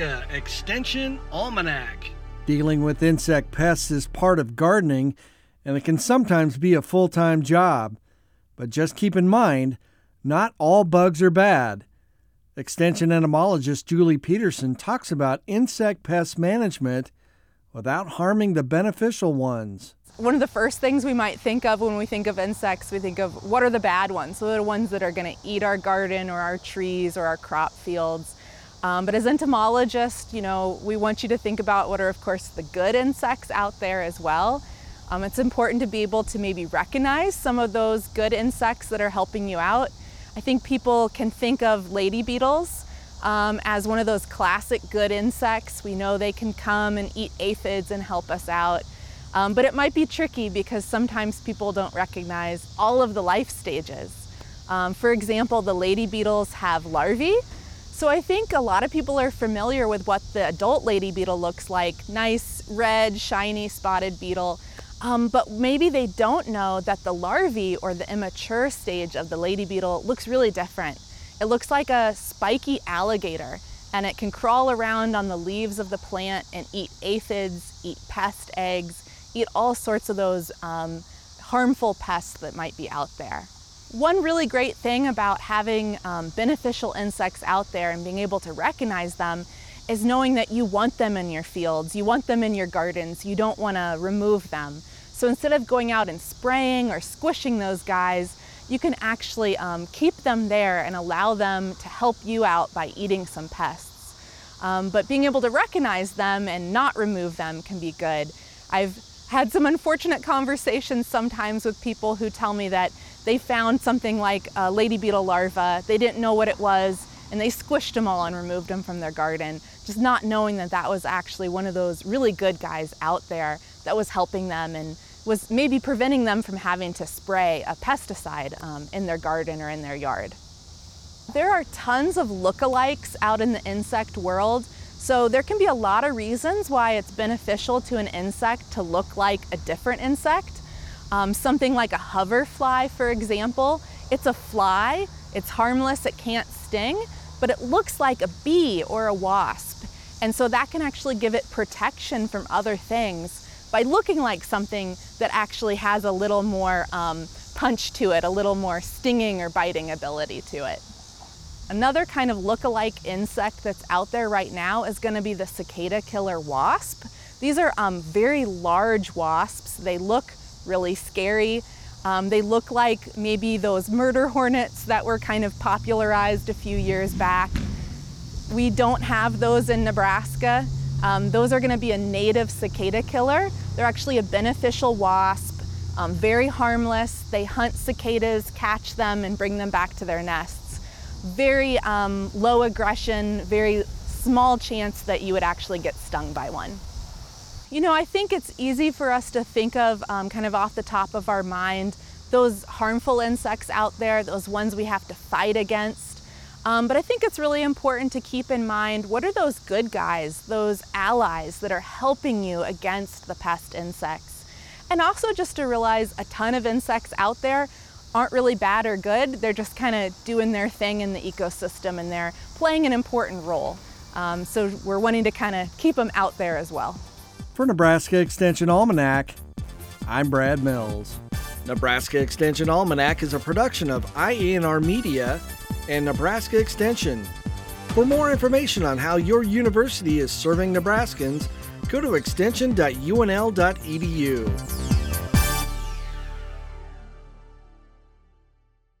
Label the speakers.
Speaker 1: Nebraska Extension Almanac.
Speaker 2: Dealing with insect pests is part of gardening, and it can sometimes be a full time job. But just keep in mind, not all bugs are bad. Extension entomologist Julie Peterson talks about insect pest management without harming the beneficial ones.
Speaker 3: One of the first things we might think of when we think of insects, we think of what are the bad ones? So the ones that are going to eat our garden or our trees or our crop fields. Um, but as entomologists, you know, we want you to think about what are, of course, the good insects out there as well. Um, it's important to be able to maybe recognize some of those good insects that are helping you out. I think people can think of lady beetles um, as one of those classic good insects. We know they can come and eat aphids and help us out. Um, but it might be tricky because sometimes people don't recognize all of the life stages. Um, for example, the lady beetles have larvae. So I think a lot of people are familiar with what the adult lady beetle looks like nice, red, shiny, spotted beetle. Um, but maybe they don't know that the larvae or the immature stage of the lady beetle looks really different. It looks like a spiky alligator and it can crawl around on the leaves of the plant and eat aphids, eat pest eggs, eat all sorts of those um, harmful pests that might be out there. One really great thing about having um, beneficial insects out there and being able to recognize them is knowing that you want them in your fields, you want them in your gardens, you don't want to remove them. So instead of going out and spraying or squishing those guys, you can actually um, keep them there and allow them to help you out by eating some pests. Um, but being able to recognize them and not remove them can be good. I've had some unfortunate conversations sometimes with people who tell me that they found something like a lady beetle larva, they didn't know what it was, and they squished them all and removed them from their garden, just not knowing that that was actually one of those really good guys out there that was helping them and was maybe preventing them from having to spray a pesticide um, in their garden or in their yard. There are tons of lookalikes out in the insect world, so there can be a lot of reasons why it's beneficial to an insect to look like a different insect. Um, something like a hoverfly, for example, it's a fly, it's harmless, it can't sting, but it looks like a bee or a wasp. And so that can actually give it protection from other things by looking like something that actually has a little more um, punch to it, a little more stinging or biting ability to it. Another kind of look-alike insect that's out there right now is going to be the cicada killer wasp. These are um, very large wasps. They look really scary. Um, they look like maybe those murder hornets that were kind of popularized a few years back. We don't have those in Nebraska. Um, those are going to be a native cicada killer. They're actually a beneficial wasp, um, very harmless. They hunt cicadas, catch them, and bring them back to their nests. Very um, low aggression, very small chance that you would actually get stung by one. You know, I think it's easy for us to think of um, kind of off the top of our mind those harmful insects out there, those ones we have to fight against. Um, but I think it's really important to keep in mind what are those good guys, those allies that are helping you against the pest insects. And also just to realize a ton of insects out there aren't really bad or good. They're just kind of doing their thing in the ecosystem and they're playing an important role. Um, so we're wanting to kind of keep them out there as well.
Speaker 2: For Nebraska Extension Almanac, I'm Brad Mills.
Speaker 1: Nebraska Extension Almanac is a production of IANR Media and Nebraska Extension. For more information on how your university is serving Nebraskans, go to extension.unl.edu.